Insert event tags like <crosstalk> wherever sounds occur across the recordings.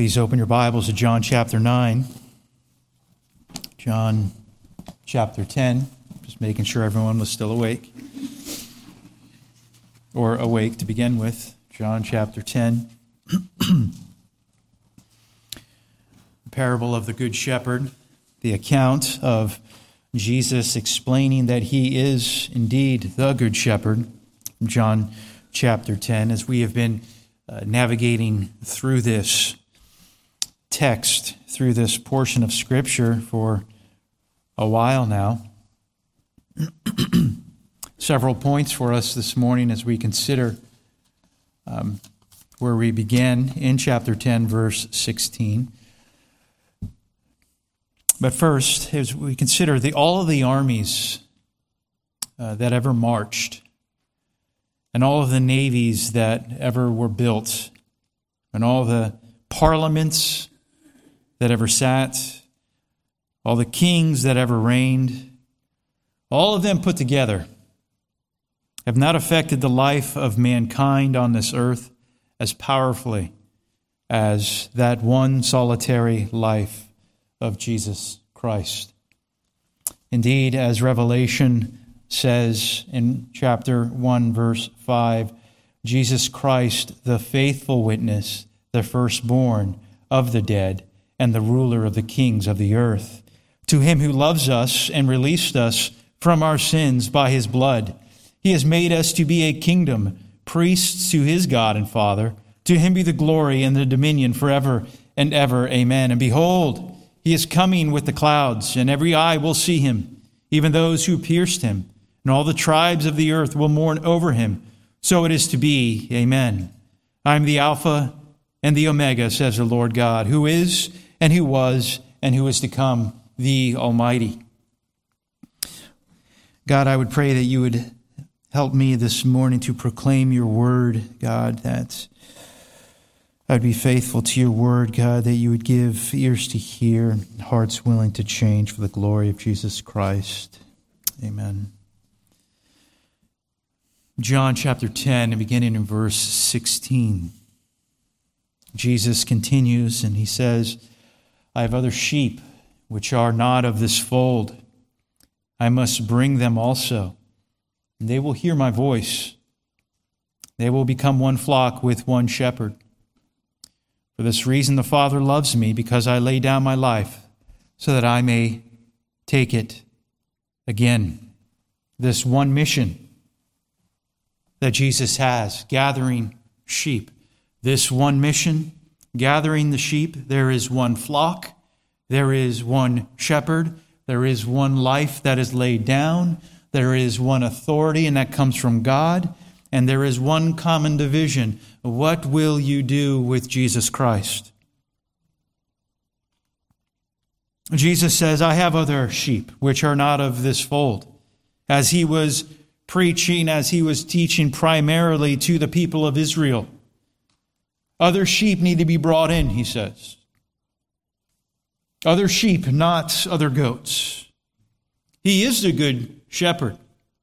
Please open your Bibles to John chapter 9. John chapter 10. Just making sure everyone was still awake. Or awake to begin with. John chapter 10. <clears throat> the parable of the Good Shepherd, the account of Jesus explaining that he is indeed the Good Shepherd. John chapter 10. As we have been uh, navigating through this text, through this portion of Scripture for a while now. <clears throat> Several points for us this morning as we consider um, where we begin in chapter 10, verse 16. But first, as we consider the, all of the armies uh, that ever marched, and all of the navies that ever were built, and all the parliaments that ever sat, all the kings that ever reigned, all of them put together have not affected the life of mankind on this earth as powerfully as that one solitary life of Jesus Christ. Indeed, as Revelation says in chapter 1, verse 5, Jesus Christ, the faithful witness, the firstborn of the dead, and the ruler of the kings of the earth. To him who loves us and released us from our sins by his blood, he has made us to be a kingdom, priests to his God and Father. To him be the glory and the dominion forever and ever. Amen. And behold, he is coming with the clouds, and every eye will see him, even those who pierced him, and all the tribes of the earth will mourn over him. So it is to be. Amen. I am the Alpha and the Omega, says the Lord God, who is and who was and who is to come, the Almighty. God, I would pray that you would help me this morning to proclaim your word, God, that I'd be faithful to your word, God, that you would give ears to hear, hearts willing to change for the glory of Jesus Christ. Amen. John chapter 10, beginning in verse 16. Jesus continues and he says, I have other sheep which are not of this fold. I must bring them also, and they will hear my voice. They will become one flock with one shepherd. For this reason, the Father loves me, because I lay down my life so that I may take it again. This one mission that Jesus has, gathering sheep. This one mission gathering the sheep. There is one flock, there is one shepherd, there is one life that is laid down, there is one authority, and that comes from God, and there is one common division. What will you do with Jesus Christ? Jesus says, I have other sheep which are not of this fold. As he was preaching, as he was teaching primarily to the people of Israel. Other sheep need to be brought in, he says. Other sheep, not other goats. He is the good shepherd.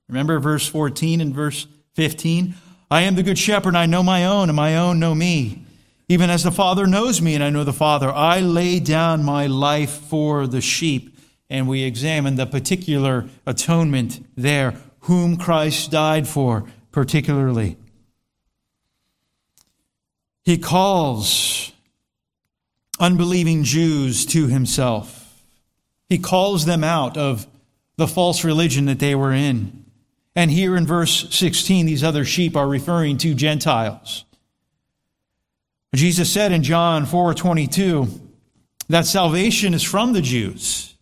Remember verse 14 and verse 15? I am the good shepherd, I know my own, and my own know me. Even as the Father knows me, and I know the Father, I lay down my life for the sheep. And we examine the particular atonement there, whom Christ died for, particularly. He calls unbelieving Jews to himself. He calls them out of the false religion that they were in. And here in verse 16, these other sheep are referring to Gentiles. Jesus said in John 4:22 that salvation is from the Jews.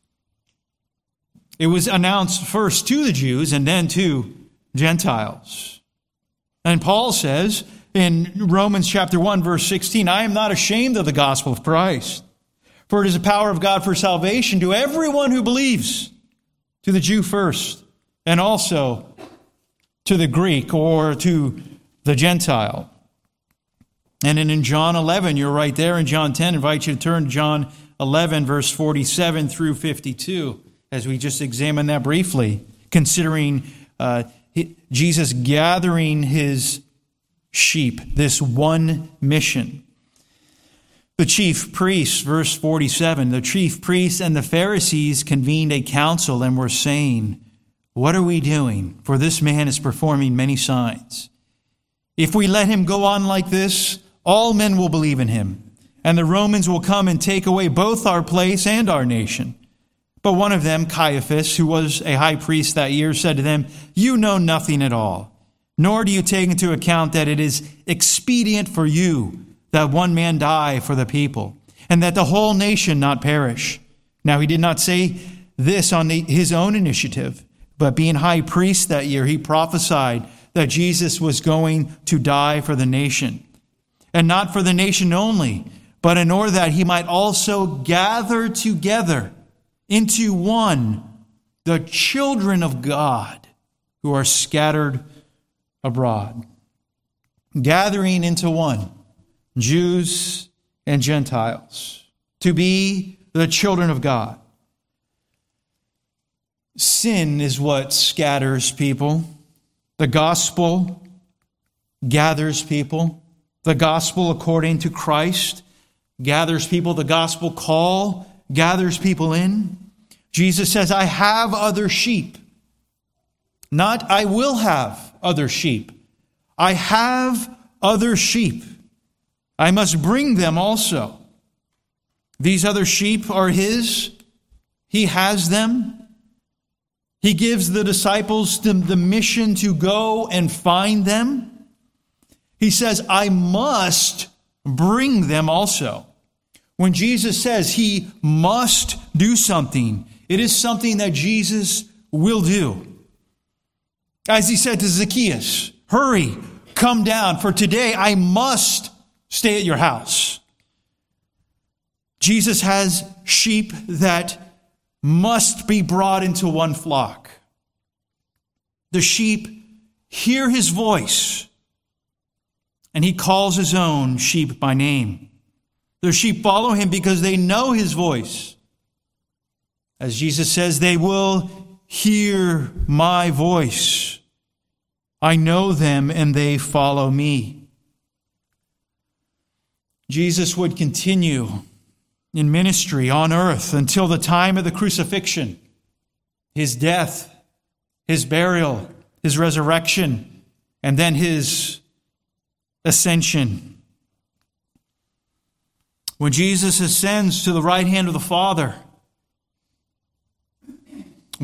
It was announced first to the Jews and then to Gentiles. And Paul says in Romans chapter 1 verse 16, I am not ashamed of the gospel of Christ, for it is the power of God for salvation to everyone who believes, to the Jew first, and also to the Greek or to the Gentile. And then in John 11, you're right there in John 10, I invite you to turn to John 11 verse 47 through 52 as we just examined that briefly, considering uh, Jesus gathering his sheep, this one mission. The chief priests, verse 47, the chief priests and the Pharisees convened a council and were saying, What are we doing? For this man is performing many signs. If we let him go on like this, all men will believe in him, and the Romans will come and take away both our place and our nation. But one of them, Caiaphas, who was a high priest that year, said to them, You know nothing at all, nor do you take into account that it is expedient for you that one man die for the people, and that the whole nation not perish. Now, he did not say this on the, his own initiative, but being high priest that year, he prophesied that Jesus was going to die for the nation. And not for the nation only, but in order that he might also gather together into one the children of God who are scattered abroad. Gathering into one Jews and Gentiles, to be the children of God. Sin is what scatters people. The gospel gathers people. The gospel, according to Christ, gathers people. The gospel call gathers people in. Jesus says, I have other sheep. Not, I will have other sheep. I have other sheep. I must bring them also. These other sheep are his. He has them. He gives the disciples the, mission to go and find them. He says, I must bring them also. When Jesus says he must do something, it is something that Jesus will do. As he said to Zacchaeus, Hurry, come down, for today I must stay at your house. Jesus has sheep that must be brought into one flock. The sheep hear his voice, and he calls his own sheep by name. The sheep follow him because they know his voice. As Jesus says, they will hear my voice. I know them and they follow me. Jesus would continue in ministry on earth until the time of the crucifixion, his death, his burial, his resurrection, and then his ascension. When Jesus ascends to the right hand of the Father,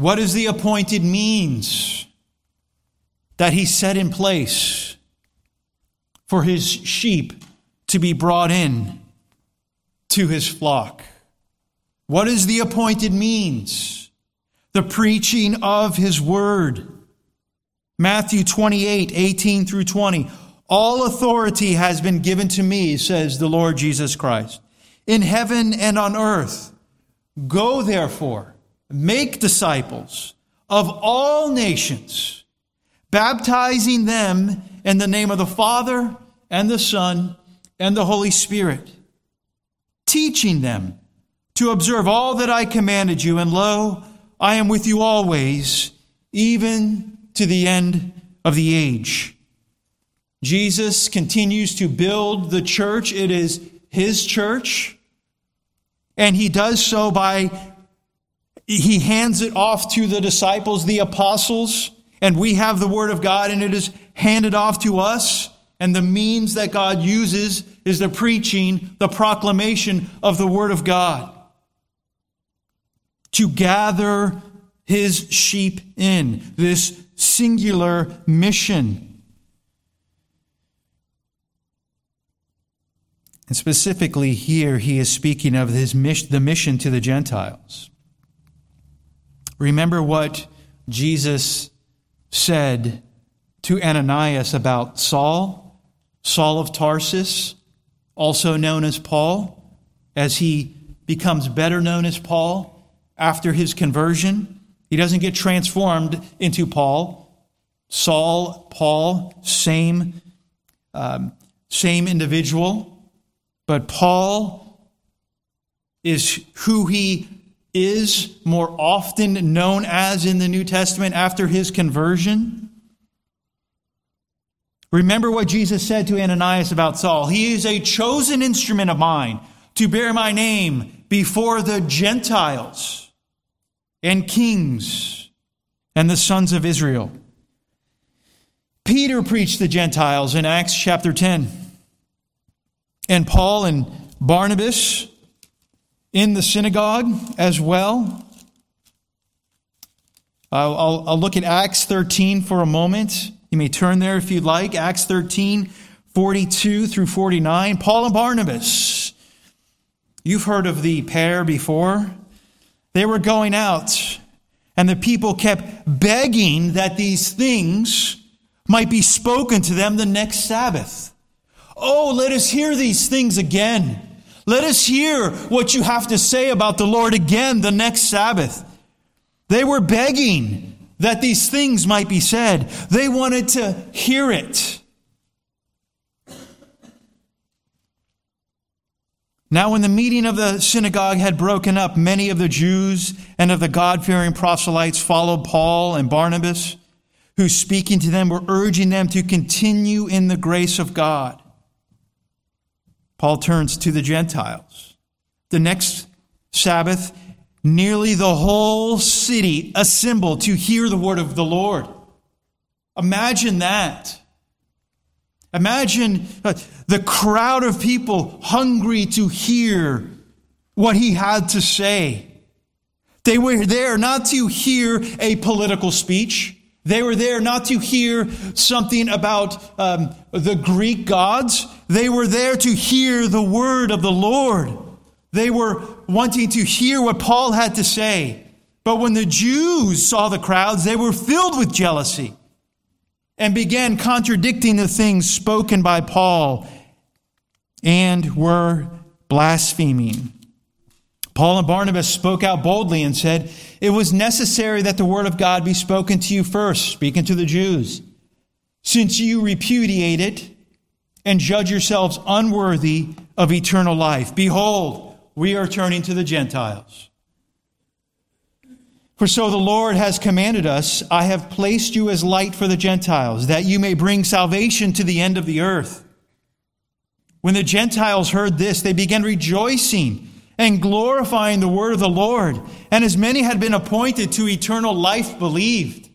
what is the appointed means that he set in place for his sheep to be brought in to his flock. What is the appointed means? The preaching of his word. Matthew 28, 18 through 20. All authority has been given to me, says the Lord Jesus Christ, in heaven and on earth. Go therefore, make disciples of all nations, baptizing them in the name of the Father and the Son and the Holy Spirit, teaching them to observe all that I commanded you. And lo, I am with you always, even to the end of the age. Jesus continues to build the church. It is his church. And he does so by, he hands it off to the disciples, the apostles, and we have the word of God and it is handed off to us. And the means that God uses is the preaching, the proclamation of the Word of God. To gather his sheep in this singular mission. And specifically here, he is speaking of his mission, the mission to the Gentiles. Remember what Jesus said to Ananias about Saul? Saul of Tarsus, also known as Paul, as he becomes better known as Paul after his conversion. He doesn't get transformed into Paul. Saul, Paul, same, um, same individual, but Paul is who he is more often known as in the New Testament after his conversion. Remember what Jesus said to Ananias about Saul. He is a chosen instrument of mine to bear my name before the Gentiles and kings and the sons of Israel. Peter preached the Gentiles in Acts chapter 10. And Paul and Barnabas in the synagogue as well. I'll, I'll, I'll, look at Acts 13 for a moment. You may turn there if you'd like. Acts 13, 42 through 49. Paul and Barnabas. You've heard of the pair before. They were going out, and the people kept begging that these things might be spoken to them the next Sabbath. Oh, let us hear these things again. Let us hear what you have to say about the Lord again the next Sabbath. They were begging that these things might be said. They wanted to hear it. Now, when the meeting of the synagogue had broken up, many of the Jews and of the God fearing proselytes followed Paul and Barnabas, who speaking to them were urging them to continue in the grace of God. Paul turns to the Gentiles. The next Sabbath, nearly the whole city assembled to hear the word of the Lord. Imagine that. Imagine uh, the crowd of people hungry to hear what he had to say. They were there not to hear a political speech. They were there not to hear something about um, the Greek gods. They were there to hear the word of the Lord. They were wanting to hear what Paul had to say. But when the Jews saw the crowds, they were filled with jealousy and began contradicting the things spoken by Paul and were blaspheming. Paul and Barnabas spoke out boldly and said, It was necessary that the word of God be spoken to you first, speaking to the Jews. Since you repudiate it and judge yourselves unworthy of eternal life, behold, we are turning to the Gentiles. For so the Lord has commanded us, I have placed you as light for the Gentiles, that you may bring salvation to the end of the earth. When the Gentiles heard this, they began rejoicing and glorifying the word of the Lord. And as many had been appointed to eternal life believed.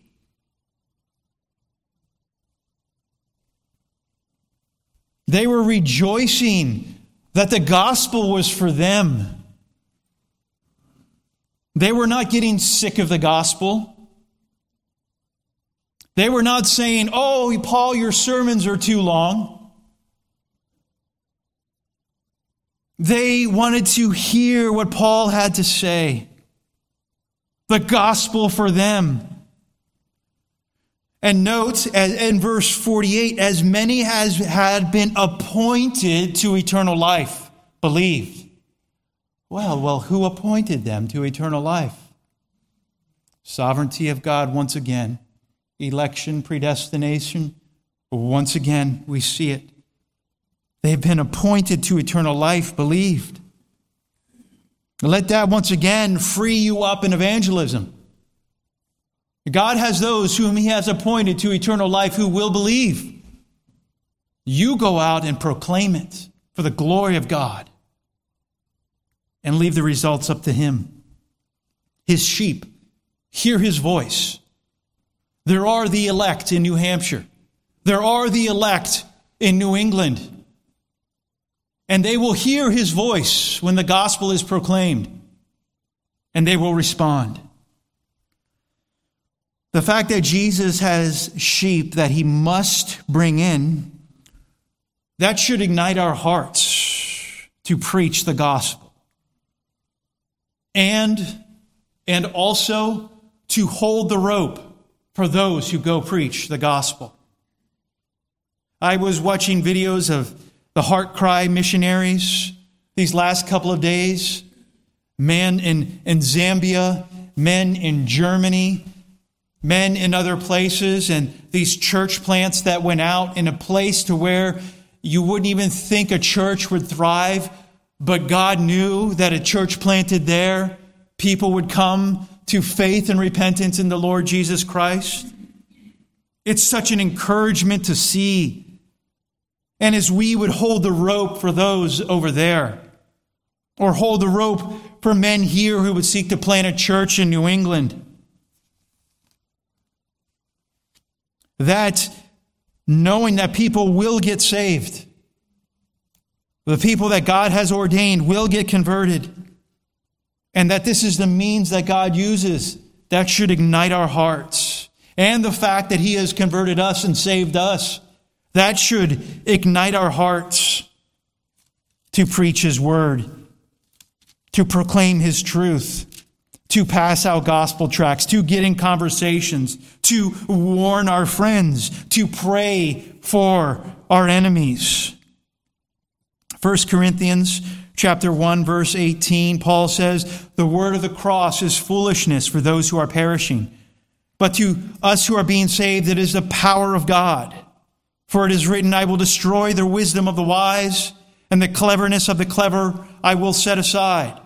They were rejoicing that the gospel was for them. They were not getting sick of the gospel. They were not saying, Oh, Paul, your sermons are too long. They wanted to hear what Paul had to say, the gospel for them. And note in verse 48 as many as had been appointed to eternal life believed. Well, well, who appointed them to eternal life? Sovereignty of God once again, election, predestination. Once again, we see it. They've been appointed to eternal life, believed. Let that once again free you up in evangelism. God has those whom He has appointed to eternal life who will believe. You go out and proclaim it for the glory of God and leave the results up to Him. His sheep hear His voice. There are the elect in New Hampshire, there are the elect in New England and they will hear his voice when the gospel is proclaimed, and they will respond. The fact that Jesus has sheep that he must bring in, that should ignite our hearts to preach the gospel. And, and also to hold the rope for those who go preach the gospel. I was watching videos of the Heart Cry missionaries these last couple of days, men in, in Zambia, men in Germany, men in other places, and these church plants that went out in a place to where you wouldn't even think a church would thrive, but God knew that a church planted there, people would come to faith and repentance in the Lord Jesus Christ. It's such an encouragement to see and as we would hold the rope for those over there, or hold the rope for men here who would seek to plant a church in New England. That knowing that people will get saved, the people that God has ordained will get converted, and that this is the means that God uses that should ignite our hearts. And the fact that He has converted us and saved us, that should ignite our hearts to preach His word, to proclaim His truth, to pass out gospel tracts, to get in conversations, to warn our friends, to pray for our enemies. 1 Corinthians chapter 1 verse 18 Paul says the word of the cross is foolishness for those who are perishing but to us who are being saved it is the power of God for it is written I will destroy the wisdom of the wise and the cleverness of the clever I will set aside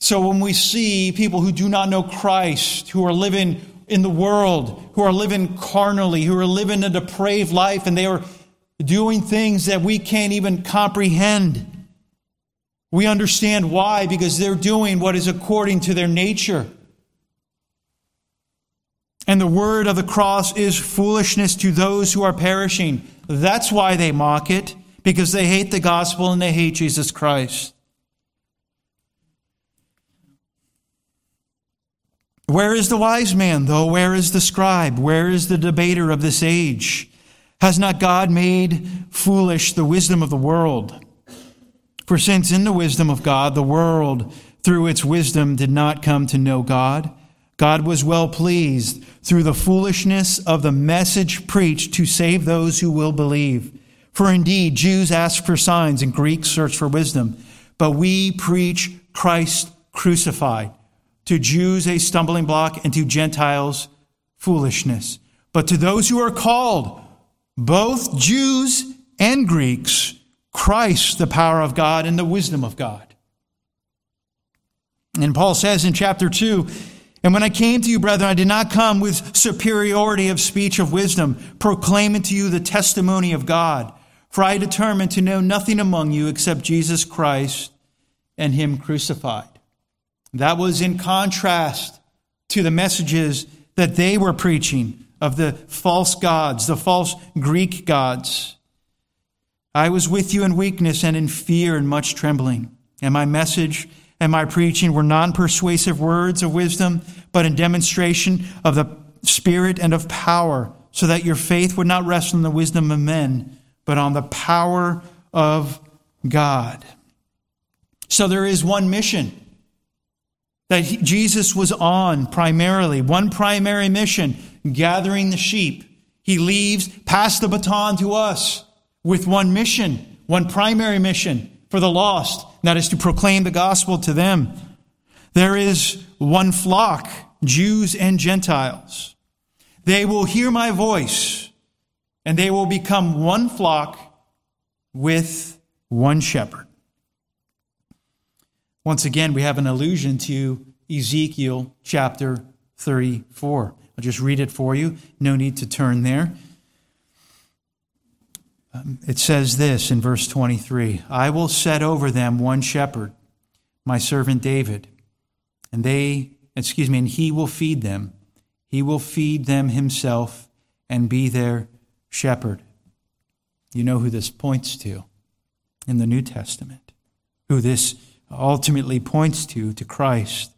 so when we see people who do not know Christ who are living in the world who are living carnally who are living a depraved life and they are doing things that we can't even comprehend. We understand why, because they're doing what is according to their nature. And the word of the cross is foolishness to those who are perishing. That's why they mock it, because they hate the gospel and they hate Jesus Christ. Where is the wise man, though? Where is the scribe? Where is the debater of this age? Has not God made foolish the wisdom of the world? For since in the wisdom of God, the world through its wisdom did not come to know God, God was well pleased through the foolishness of the message preached to save those who will believe. For indeed, Jews ask for signs and Greeks search for wisdom, but we preach Christ crucified. To Jews, a stumbling block, and to Gentiles, foolishness. But to those who are called, both Jews and Greeks, Christ, the power of God and the wisdom of God. And Paul says in chapter 2, and when I came to you, brethren, I did not come with superiority of speech of wisdom, proclaiming to you the testimony of God. For I determined to know nothing among you except Jesus Christ and Him crucified. That was in contrast to the messages that they were preaching of the false gods, the false Greek gods. I was with you in weakness and in fear and much trembling. And my message and my preaching were non persuasive words of wisdom, but in demonstration of the Spirit and of power, so that your faith would not rest on the wisdom of men, but on the power of God. So there is one mission that Jesus was on primarily, one primary mission gathering the sheep. He leaves, pass the baton to us with one mission, one primary mission for the lost, that is to proclaim the gospel to them. There is one flock, Jews and Gentiles. They will hear my voice, and they will become one flock with one shepherd. Once again, we have an allusion to Ezekiel chapter 34. I'll just read it for you. No need to turn there. Um, it says this in verse 23 I will set over them one shepherd, my servant David, and they, excuse me, and he will feed them. He will feed them himself and be their shepherd. You know who this points to in the New Testament, who this ultimately points to, to Christ.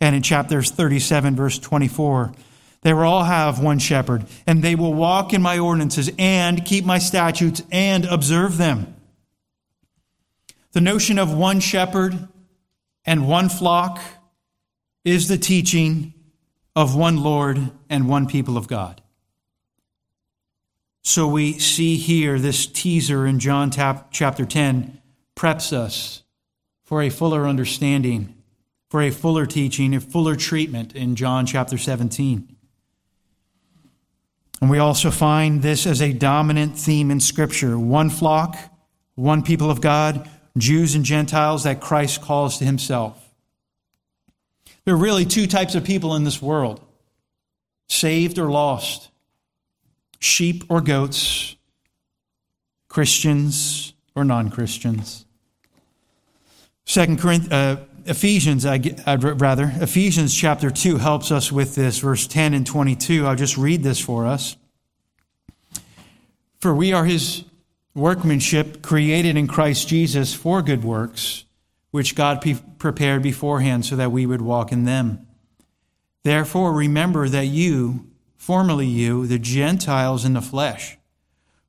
And in chapter 37, verse 24, they will all have one shepherd, and they will walk in my ordinances and keep my statutes and observe them. The notion of one shepherd and one flock is the teaching of one Lord and one people of God. So we see here this teaser in John chapter 10 preps us for a fuller understanding, for a fuller teaching, a fuller treatment in John chapter 17. And we also find this as a dominant theme in Scripture one flock, one people of God, Jews and Gentiles that Christ calls to himself. There are really two types of people in this world saved or lost, sheep or goats, Christians or non Christians. Second Corinthians, uh, Ephesians, I, I'd rather, Ephesians chapter 2 helps us with this, verse 10 and 22. I'll just read this for us. For we are his workmanship, created in Christ Jesus for good works, which God prepared beforehand so that we would walk in them. Therefore, remember that you, formerly you, the Gentiles in the flesh,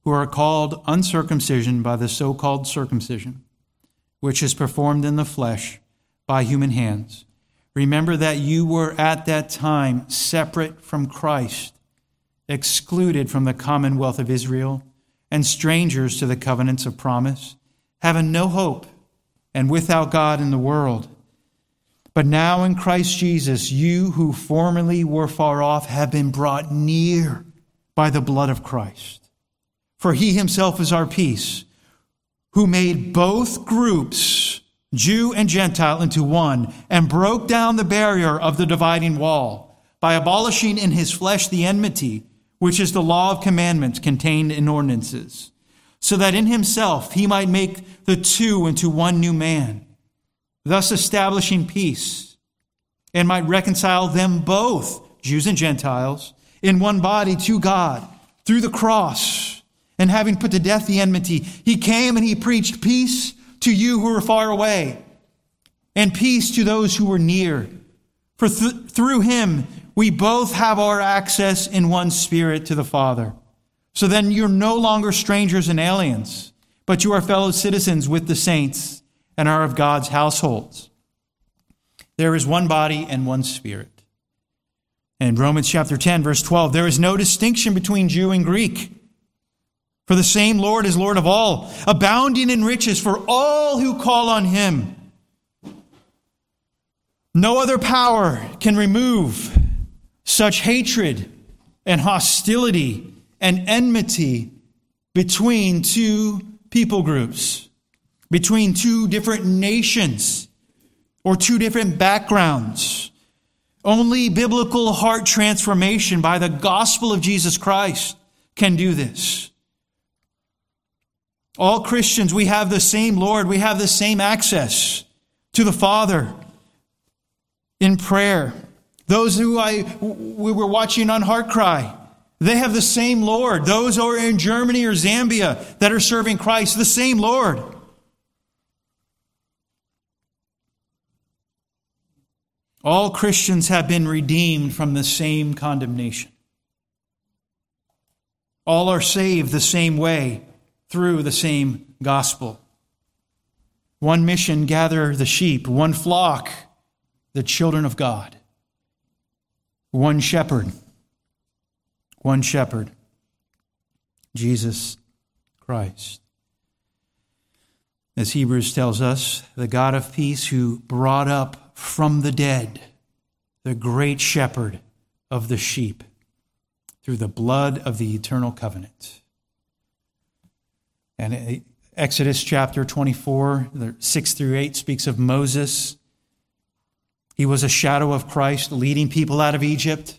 who are called uncircumcision by the so called circumcision, which is performed in the flesh by human hands. Remember that you were at that time separate from Christ, excluded from the commonwealth of Israel, and strangers to the covenants of promise, having no hope and without God in the world. But now in Christ Jesus, you who formerly were far off have been brought near by the blood of Christ. For he himself is our peace, who made both groups, Jew and Gentile, into one, and broke down the barrier of the dividing wall by abolishing in his flesh the enmity, which is the law of commandments contained in ordinances, so that in himself he might make the two into one new man, thus establishing peace, and might reconcile them both, Jews and Gentiles, in one body to God through the cross. And having put to death the enmity, he came and he preached peace to you who are far away and peace to those who are near. For th- through him, we both have our access in one spirit to the Father. So then you're no longer strangers and aliens, but you are fellow citizens with the saints and are of God's households. There is one body and one spirit. And Romans chapter 10, verse 12, there is no distinction between Jew and Greek for the same Lord is Lord of all, abounding in riches for all who call on him. No other power can remove such hatred and hostility and enmity between two people groups, between two different nations or two different backgrounds. Only biblical heart transformation by the gospel of Jesus Christ can do this. All Christians, we have the same Lord. We have the same access to the Father in prayer. Those who I we were watching on Heart Cry, they have the same Lord. Those who are in Germany or Zambia that are serving Christ, the same Lord. All Christians have been redeemed from the same condemnation. All are saved the same way through the same gospel. One mission gather the sheep, one flock, the children of God. One shepherd, one shepherd, Jesus Christ. As Hebrews tells us, the God of peace who brought up from the dead the great shepherd of the sheep through the blood of the eternal covenant. And Exodus chapter 24, 6 through 8, speaks of Moses. He was a shadow of Christ, leading people out of Egypt,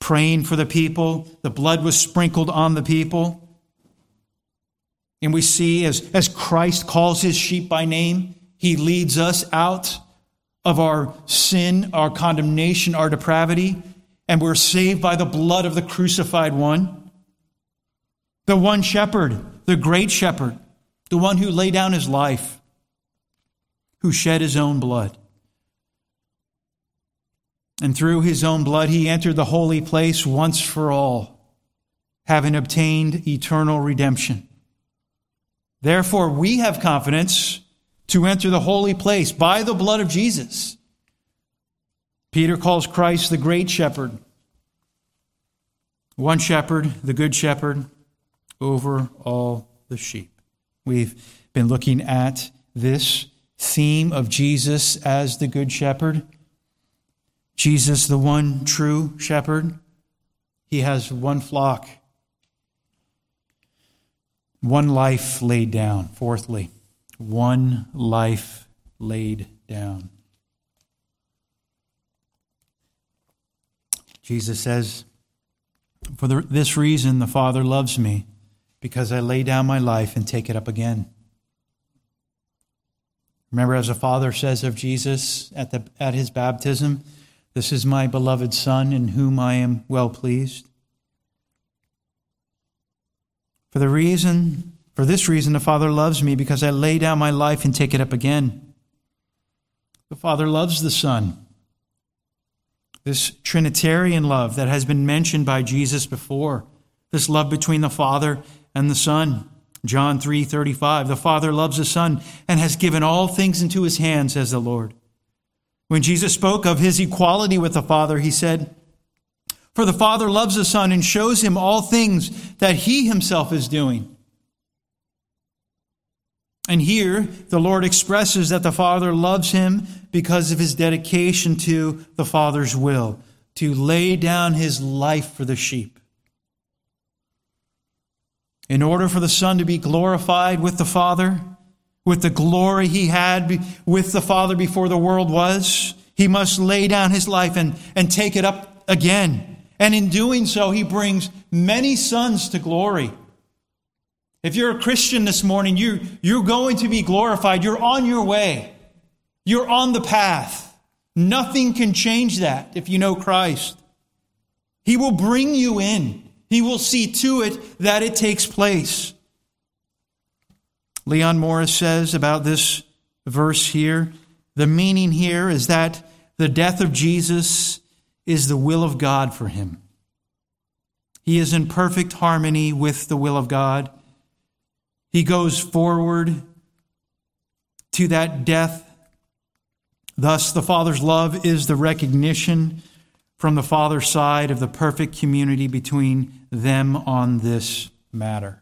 praying for the people. The blood was sprinkled on the people. And we see as, as Christ calls his sheep by name, he leads us out of our sin, our condemnation, our depravity, and we're saved by the blood of the crucified one. The one shepherd, the great shepherd, the one who laid down his life, who shed his own blood. And through his own blood, he entered the holy place once for all, having obtained eternal redemption. Therefore, we have confidence to enter the holy place by the blood of Jesus. Peter calls Christ the great shepherd. One shepherd, the good shepherd, over all the sheep. We've been looking at this theme of Jesus as the Good Shepherd. Jesus, the one true shepherd, he has one flock, one life laid down. Fourthly, one life laid down. Jesus says, For this reason the Father loves me because I lay down my life and take it up again. Remember, as the Father says of Jesus at, the, at his baptism, This is my beloved Son in whom I am well pleased. For the reason, for this reason, the Father loves me because I lay down my life and take it up again. The Father loves the Son. This Trinitarian love that has been mentioned by Jesus before, this love between the Father and the Son. John 3:35 The Father loves the Son and has given all things into his hands says the Lord. When Jesus spoke of his equality with the Father he said For the Father loves the Son and shows him all things that he himself is doing. And here the Lord expresses that the Father loves him because of his dedication to the Father's will, to lay down his life for the sheep. In order for the Son to be glorified with the Father, with the glory he had with the Father before the world was, he must lay down his life and, and take it up again. And in doing so, he brings many sons to glory. If you're a Christian this morning, you, you're going to be glorified. You're on your way. You're on the path. Nothing can change that if you know Christ. He will bring you in. He will see to it that it takes place. Leon Morris says about this verse here the meaning here is that the death of Jesus is the will of God for him. He is in perfect harmony with the will of God. He goes forward to that death. Thus, the Father's love is the recognition from the Father's side of the perfect community between them on this matter.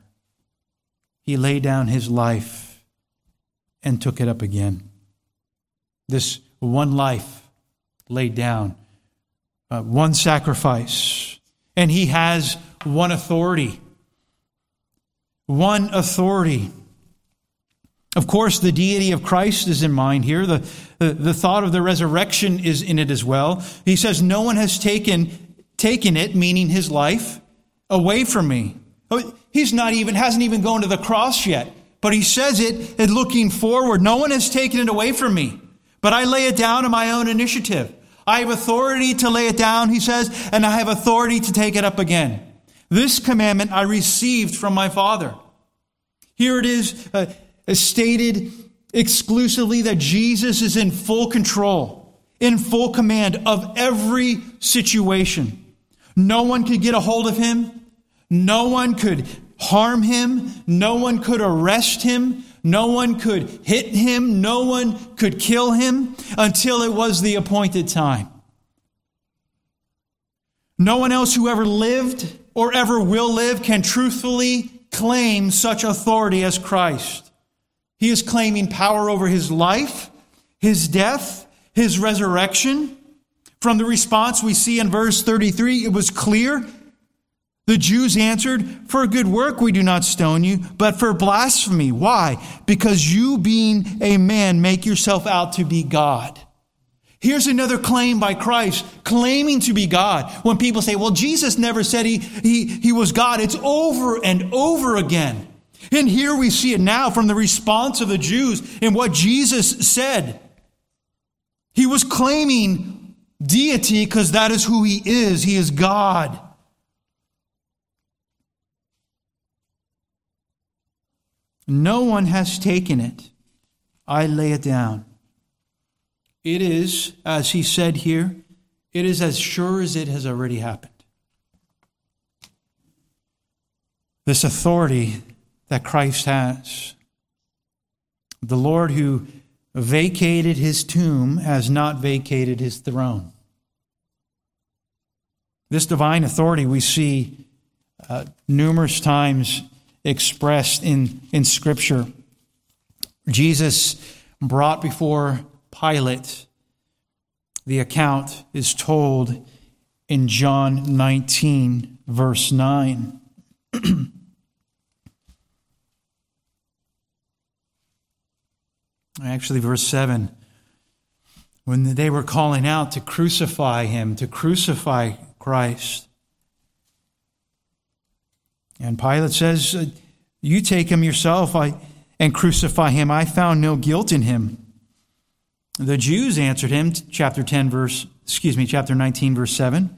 He laid down his life and took it up again. This one life laid down, uh, one sacrifice, and he has one authority. One authority. Of course, the deity of Christ is in mind here. The, the, the, thought of the resurrection is in it as well. He says, No one has taken, taken it, meaning his life, away from me. Oh, he's not even, hasn't even gone to the cross yet, but he says it and looking forward. No one has taken it away from me, but I lay it down on my own initiative. I have authority to lay it down, he says, and I have authority to take it up again. This commandment I received from my Father. Here it is. Uh, stated exclusively that Jesus is in full control, in full command of every situation. No one could get a hold of him. No one could harm him. No one could arrest him. No one could hit him. No one could kill him until it was the appointed time. No one else who ever lived or ever will live can truthfully claim such authority as Christ. He is claiming power over his life, his death, his resurrection. From the response we see in verse 33, it was clear. The Jews answered, For good work we do not stone you, but for blasphemy. Why? Because you, being a man, make yourself out to be God. Here's another claim by Christ, claiming to be God. When people say, well, Jesus never said he, he, he was God, it's over and over again. And here we see it now from the response of the Jews in what Jesus said. He was claiming deity because that is who he is. He is God. No one has taken it. I lay it down. It is, as he said here, it is as sure as it has already happened. This authority that Christ has. The Lord who vacated his tomb has not vacated his throne. This divine authority we see uh, numerous times expressed in, in Scripture. Jesus brought before Pilate, the account is told in John 19, verse 9. <clears throat> Actually, verse 7 when they were calling out to crucify him, to crucify Christ. And Pilate says, uh, You take him yourself and crucify him. I found no guilt in him. The Jews answered him, chapter 10, verse, excuse me, chapter 19, verse 7.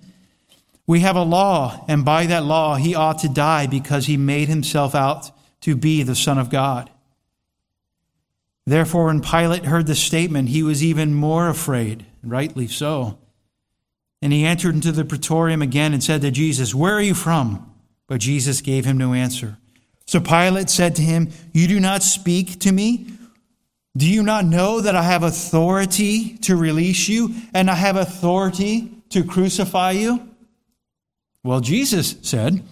We have a law, and by that law he ought to die because he made himself out to be the Son of God. Therefore, when Pilate heard the statement, he was even more afraid, rightly so. And he entered into the praetorium again and said to Jesus, Where are you from? But Jesus gave him no answer. So Pilate said to him, You do not speak to me? Do you not know that I have authority to release you and I have authority to crucify you? Well, Jesus said,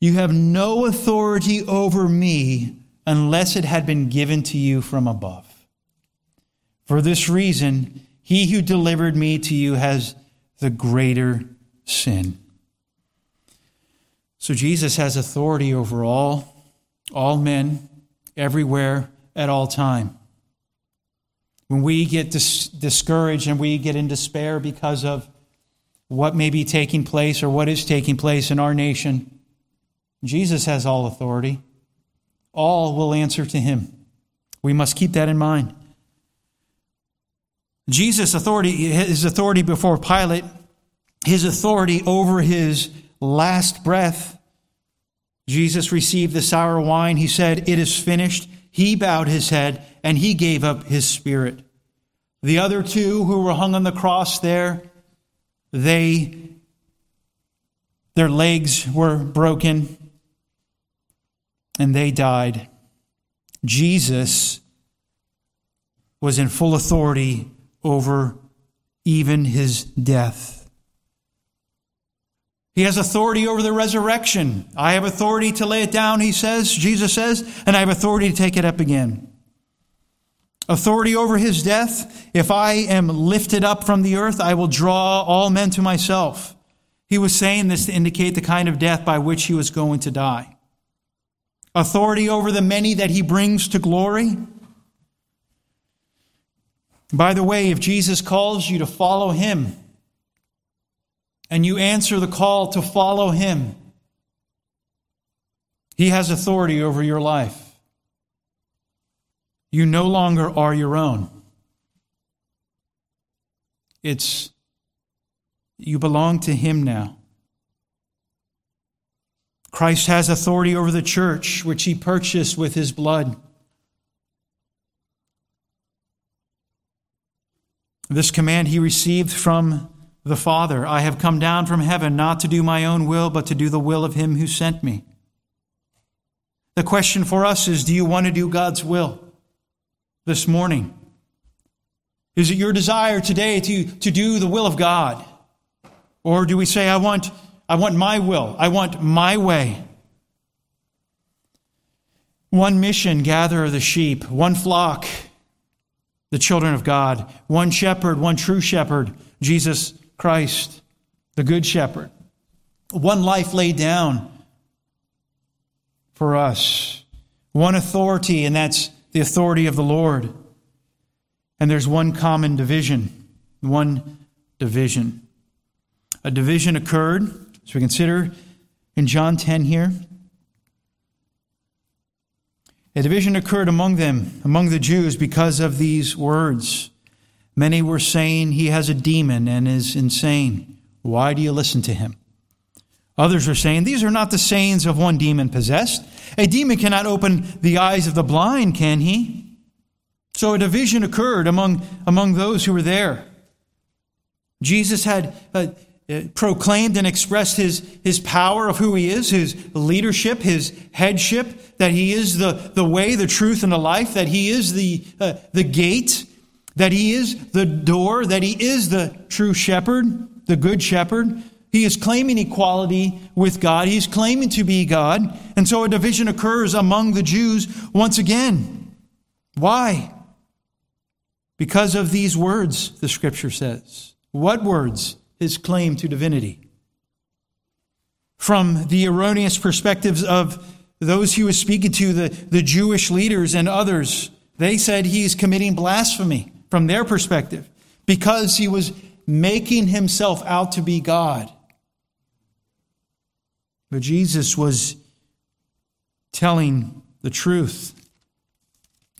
You have no authority over me unless it had been given to you from above. For this reason, he who delivered me to you has the greater sin. So Jesus has authority over all, all men, everywhere, at all time. When we get dis- discouraged and we get in despair because of what may be taking place or what is taking place in our nation, Jesus has all authority. All will answer to him. We must keep that in mind. Jesus' authority, his authority before Pilate, his authority over his last breath. Jesus received the sour wine. He said, It is finished. He bowed his head and he gave up his spirit. The other two who were hung on the cross there, they their legs were broken and they died. Jesus was in full authority over even his death. He has authority over the resurrection. I have authority to lay it down, he says, Jesus says, and I have authority to take it up again. Authority over his death. If I am lifted up from the earth, I will draw all men to myself. He was saying this to indicate the kind of death by which he was going to die. Authority over the many that he brings to glory. By the way, if Jesus calls you to follow him, and you answer the call to follow him, he has authority over your life. You no longer are your own. It's you belong to him now. Christ has authority over the church, which he purchased with his blood. This command he received from the Father I have come down from heaven not to do my own will, but to do the will of him who sent me. The question for us is do you want to do God's will this morning? Is it your desire today to, to do the will of God? Or do we say, I want, I want my will, I want my way? One mission, gather the sheep, one flock, the children of God, one shepherd, one true shepherd, Jesus Christ, the Good Shepherd. One life laid down for us. One authority, and that's the authority of the Lord. And there's one common division. One division. A division occurred, as we consider in John 10 here. A division occurred among them, among the Jews, because of these words. Many were saying he has a demon and is insane. Why do you listen to him? Others were saying, These are not the sayings of one demon possessed. A demon cannot open the eyes of the blind, can he? So a division occurred among, among those who were there. Jesus had uh, proclaimed and expressed his, his power of who he is, his leadership, his headship, that he is the, the way, the truth, and the life, that he is the, uh, the gate that he is the door, that he is the true shepherd, the good shepherd. He is claiming equality with God. He's claiming to be God. And so a division occurs among the Jews once again. Why? Because of these words, the scripture says. What words? His claim to divinity. From the erroneous perspectives of those he was speaking to, the, the Jewish leaders and others, they said he's committing blasphemy from their perspective because he was making himself out to be God. But Jesus was telling the truth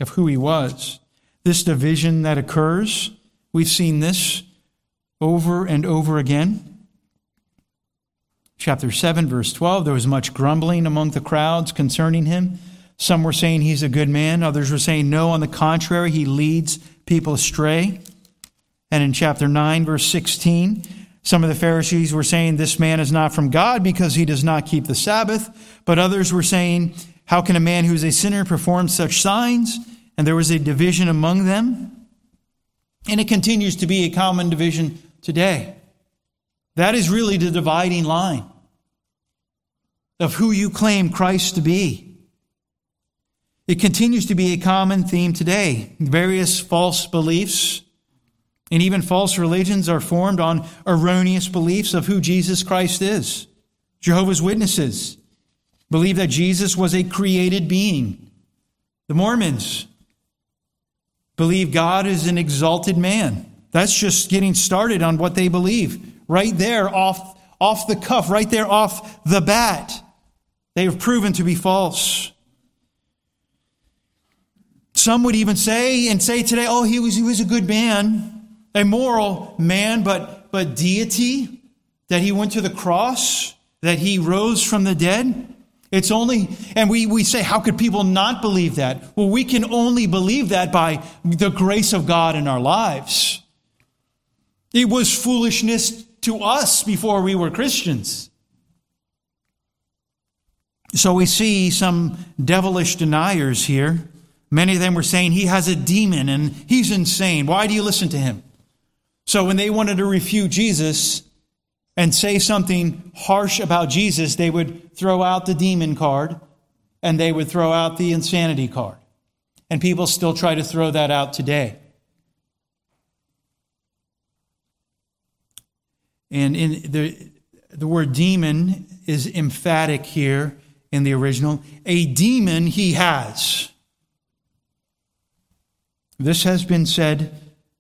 of who he was. this division that occurs. We've seen this over and over again. Chapter 7, verse 12 there was much grumbling among the crowds concerning him. Some were saying he's a good man, others were saying no, on the contrary, he leads people astray. And in chapter 9, verse 16, some of the Pharisees were saying this man is not from God because he does not keep the Sabbath, but others were saying, How can a man who is a sinner perform such signs? And there was a division among them. And it continues to be a common division today. That is really the dividing line of who you claim Christ to be. It continues to be a common theme today. Various false beliefs and even false religions are formed on erroneous beliefs of who Jesus Christ is. Jehovah's Witnesses believe that Jesus was a created being. The Mormons believe God is an exalted man. That's just getting started on what they believe. Right there, off, off the cuff, right there, off the bat. They have proven to be false. Some would even say and say today, oh, he was, he was a good man, a moral man, but, but deity, that he went to the cross, that he rose from the dead. It's only, and we, we say, how could people not believe that? Well, we can only believe that by the grace of God in our lives. It was foolishness to us before we were Christians. So we see some devilish deniers here. Many of them were saying he has a demon and he's insane. Why do you listen to him? So when they wanted to refute Jesus, and say something harsh about Jesus, they would throw out the demon card and they would throw out the insanity card. And people still try to throw that out today. And in the, the word demon is emphatic here in the original. A demon he has. This has been said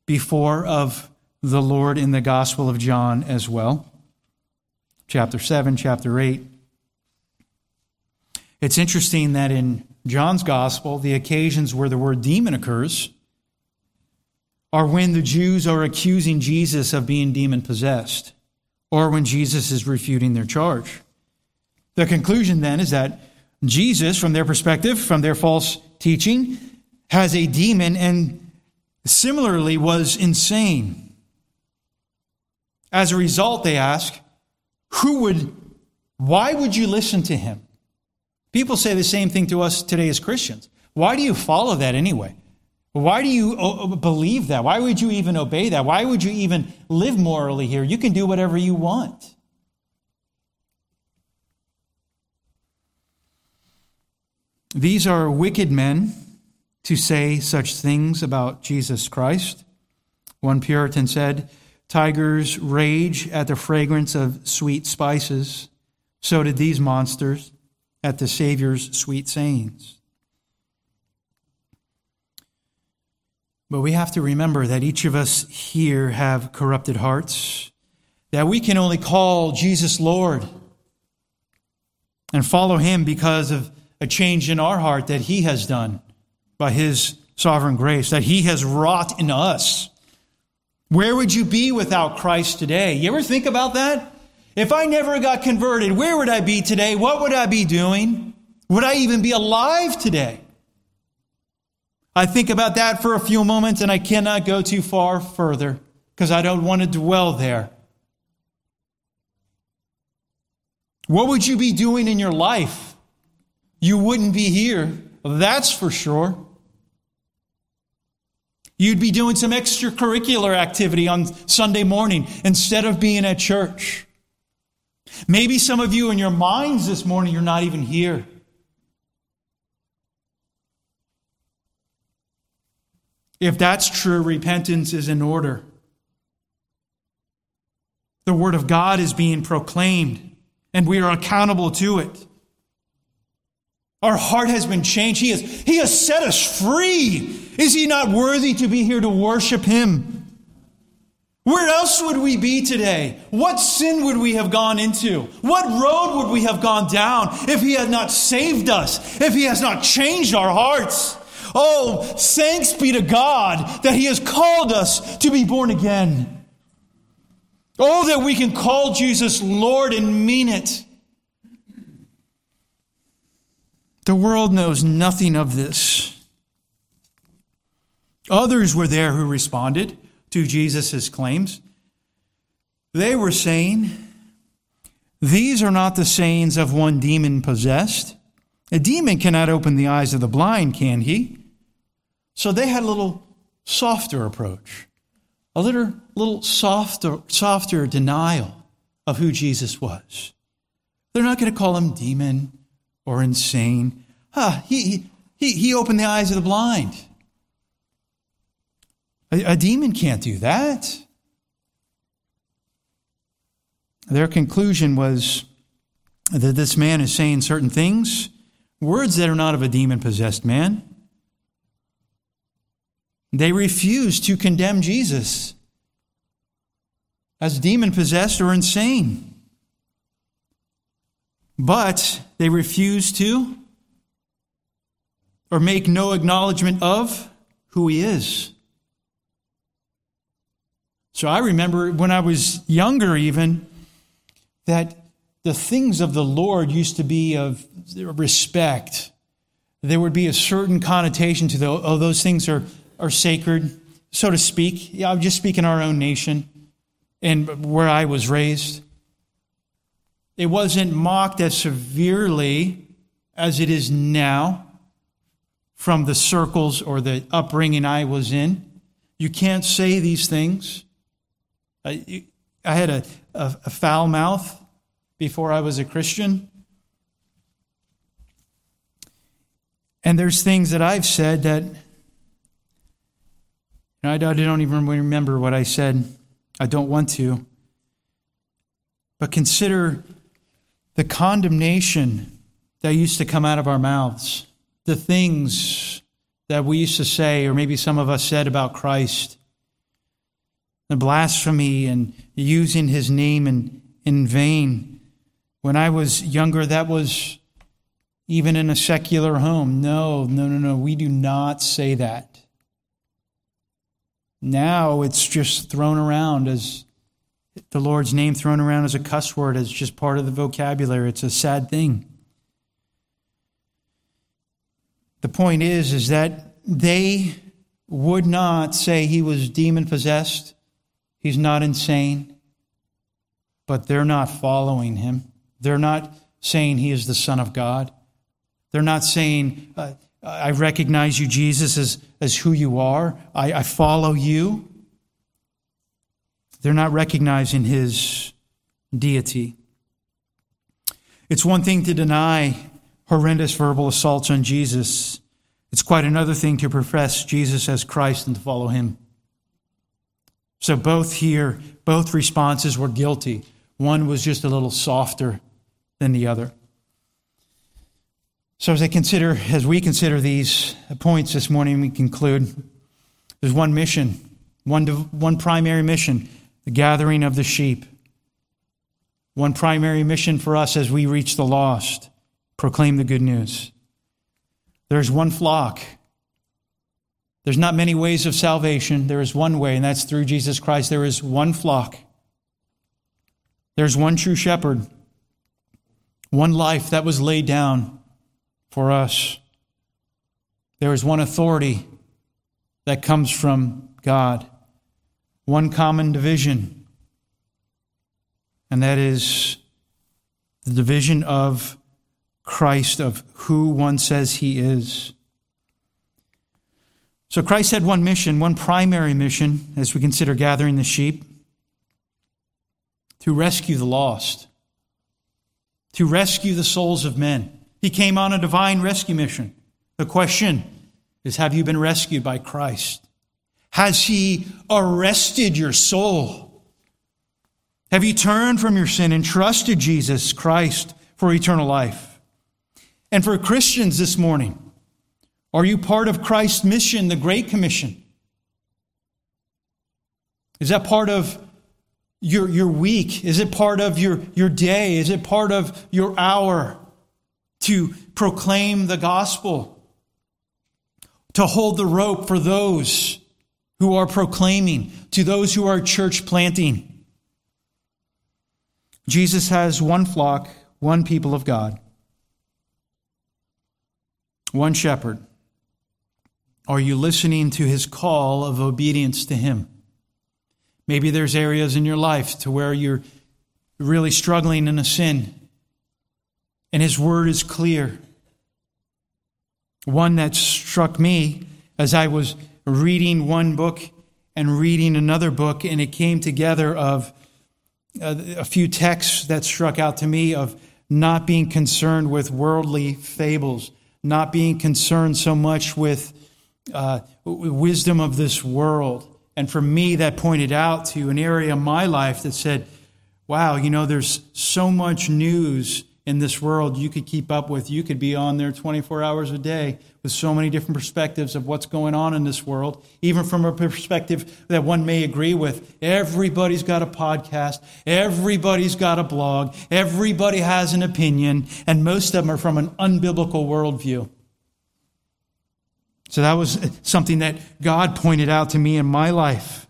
before of the Lord in the Gospel of John as well chapter 7, chapter 8. It's interesting that in John's gospel, the occasions where the word demon occurs are when the Jews are accusing Jesus of being demon possessed or when Jesus is refuting their charge. The conclusion then is that Jesus, from their perspective, from their false teaching, has a demon and similarly was insane. As a result, they ask, who would, why would you listen to him? People say the same thing to us today as Christians. Why do you follow that anyway? Why do you believe that? Why would you even obey that? Why would you even live morally here? You can do whatever you want. These are wicked men to say such things about Jesus Christ. One Puritan said, Tigers rage at the fragrance of sweet spices. So did these monsters at the Savior's sweet sayings. But we have to remember that each of us here have corrupted hearts, that we can only call Jesus Lord and follow him because of a change in our heart that he has done by his sovereign grace, that he has wrought in us. Where would you be without Christ today? You ever think about that? If I never got converted, where would I be today? What would I be doing? Would I even be alive today? I think about that for a few moments and I cannot go too far further because I don't want to dwell there. What would you be doing in your life? You wouldn't be here, that's for sure. You'd be doing some extracurricular activity on Sunday morning instead of being at church. Maybe some of you in your minds this morning, you're not even here. If that's true, repentance is in order. The Word of God is being proclaimed, and we are accountable to it. Our heart has been changed. He has, he has set us free. Is He not worthy to be here to worship Him? Where else would we be today? What sin would we have gone into? What road would we have gone down if He had not saved us, if He has not changed our hearts? Oh, thanks be to God that He has called us to be born again. Oh, that we can call Jesus Lord and mean it. The world knows nothing of this. Others were there who responded to Jesus' claims. They were saying, These are not the sayings of one demon possessed. A demon cannot open the eyes of the blind, can he? So they had a little softer approach, a little, little softer, softer denial of who Jesus was. They're not going to call him demon or insane. Ah, he, he, he opened the eyes of the blind. A, a demon can't do that. Their conclusion was that this man is saying certain things, words that are not of a demon possessed man. They refuse to condemn Jesus as demon possessed or insane. But they refuse to or make no acknowledgement of who he is. So I remember when I was younger, even, that the things of the Lord used to be of respect. There would be a certain connotation to the, oh, those things are, are sacred, so to speak. Yeah, I'm just speaking our own nation and where I was raised. It wasn't mocked as severely as it is now from the circles or the upbringing I was in. You can't say these things. I, I had a, a, a foul mouth before I was a Christian. And there's things that I've said that I don't even remember what I said. I don't want to. But consider the condemnation that used to come out of our mouths, the things that we used to say, or maybe some of us said about Christ the blasphemy and using his name in, in vain. When I was younger, that was even in a secular home. No, no, no, no. We do not say that. Now it's just thrown around as the Lord's name thrown around as a cuss word, as just part of the vocabulary. It's a sad thing. The point is, is that they would not say he was demon possessed. He's not insane, but they're not following him. They're not saying he is the Son of God. They're not saying, uh, I recognize you, Jesus, as, as who you are. I, I follow you. They're not recognizing his deity. It's one thing to deny horrendous verbal assaults on Jesus. It's quite another thing to profess Jesus as Christ and to follow him. So both here, both responses were guilty. One was just a little softer than the other. So as I consider, as we consider these points this morning, we conclude there's one mission, one, one primary mission, the gathering of the sheep. One primary mission for us as we reach the lost, proclaim the good news. There's one flock there's not many ways of salvation. There is one way, and that's through Jesus Christ. There is one flock. There's one true shepherd, one life that was laid down for us. There is one authority that comes from God, one common division, and that is the division of Christ, of who one says he is. So Christ had one mission, one primary mission, as we consider gathering the sheep to rescue the lost, to rescue the souls of men. He came on a divine rescue mission. The question is Have you been rescued by Christ? Has He arrested your soul? Have you turned from your sin and trusted Jesus Christ for eternal life? And for Christians this morning, are you part of Christ's mission, the Great Commission? Is that part of your, your week? Is it part of your, your day? Is it part of your hour to proclaim the gospel? To hold the rope for those who are proclaiming, to those who are church planting. Jesus has one flock, one people of God, one shepherd. Are you listening to his call of obedience to him? Maybe there's areas in your life to where you're really struggling in a sin, and his word is clear. One that struck me as I was reading one book and reading another book, and it came together of uh, a few texts that struck out to me of not being concerned with worldly fables, not being concerned so much with uh, wisdom of this world. And for me, that pointed out to an area of my life that said, wow, you know, there's so much news in this world you could keep up with. You could be on there 24 hours a day with so many different perspectives of what's going on in this world, even from a perspective that one may agree with. Everybody's got a podcast, everybody's got a blog, everybody has an opinion, and most of them are from an unbiblical worldview. So that was something that God pointed out to me in my life.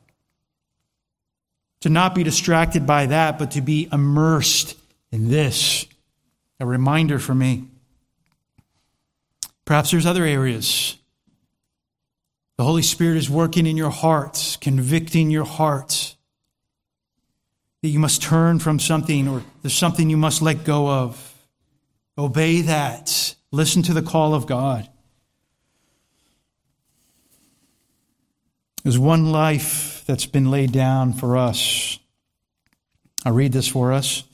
To not be distracted by that, but to be immersed in this. A reminder for me. Perhaps there's other areas. The Holy Spirit is working in your hearts, convicting your hearts that you must turn from something or there's something you must let go of. Obey that. Listen to the call of God. There's one life that's been laid down for us. I'll read this for us.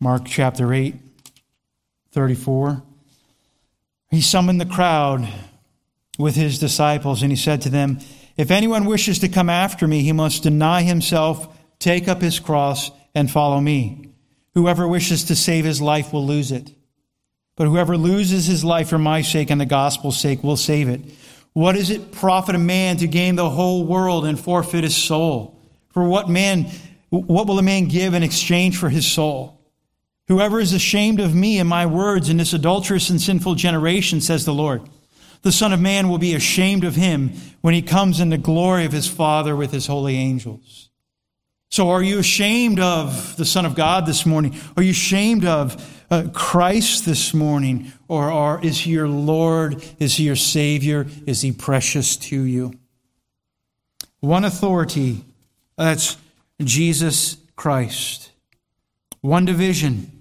Mark chapter 8, 34. He summoned the crowd with his disciples and he said to them, If anyone wishes to come after me, he must deny himself, take up his cross, and follow me. Whoever wishes to save his life will lose it. But whoever loses his life for my sake and the gospel's sake will save it. What does it profit a man to gain the whole world and forfeit his soul? For what man, what will a man give in exchange for his soul? Whoever is ashamed of me and my words in this adulterous and sinful generation, says the Lord, the Son of Man will be ashamed of him when he comes in the glory of his Father with his holy angels. So, are you ashamed of the Son of God this morning? Are you ashamed of uh, Christ this morning? Or are, is he your Lord? Is he your Savior? Is he precious to you? One authority, that's Jesus Christ. One division,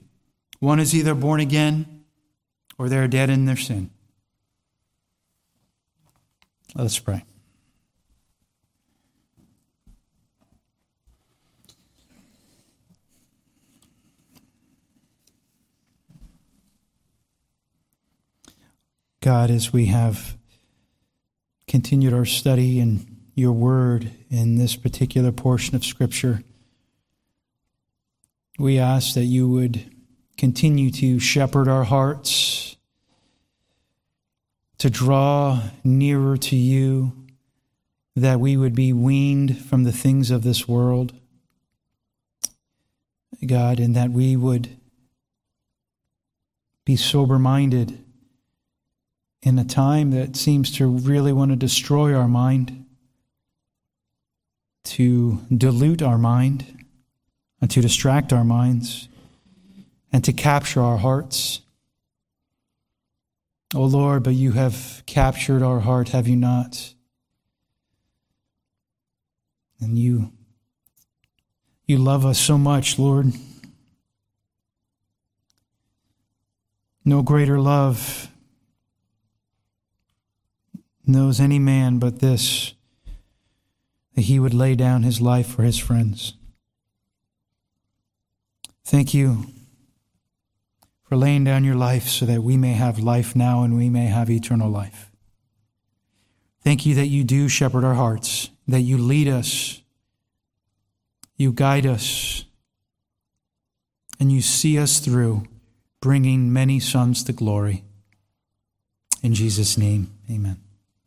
one is either born again or they're dead in their sin. Let's pray. God, as we have continued our study in your word in this particular portion of Scripture, we ask that you would continue to shepherd our hearts, to draw nearer to you, that we would be weaned from the things of this world, God, and that we would be sober minded in a time that seems to really want to destroy our mind, to dilute our mind, and to distract our minds and to capture our hearts. O oh Lord, but you have captured our heart, have you not? And you you love us so much, Lord. No greater love knows any man but this that he would lay down his life for his friends. Thank you for laying down your life so that we may have life now and we may have eternal life. Thank you that you do shepherd our hearts, that you lead us, you guide us, and you see us through, bringing many sons to glory. In Jesus' name, amen.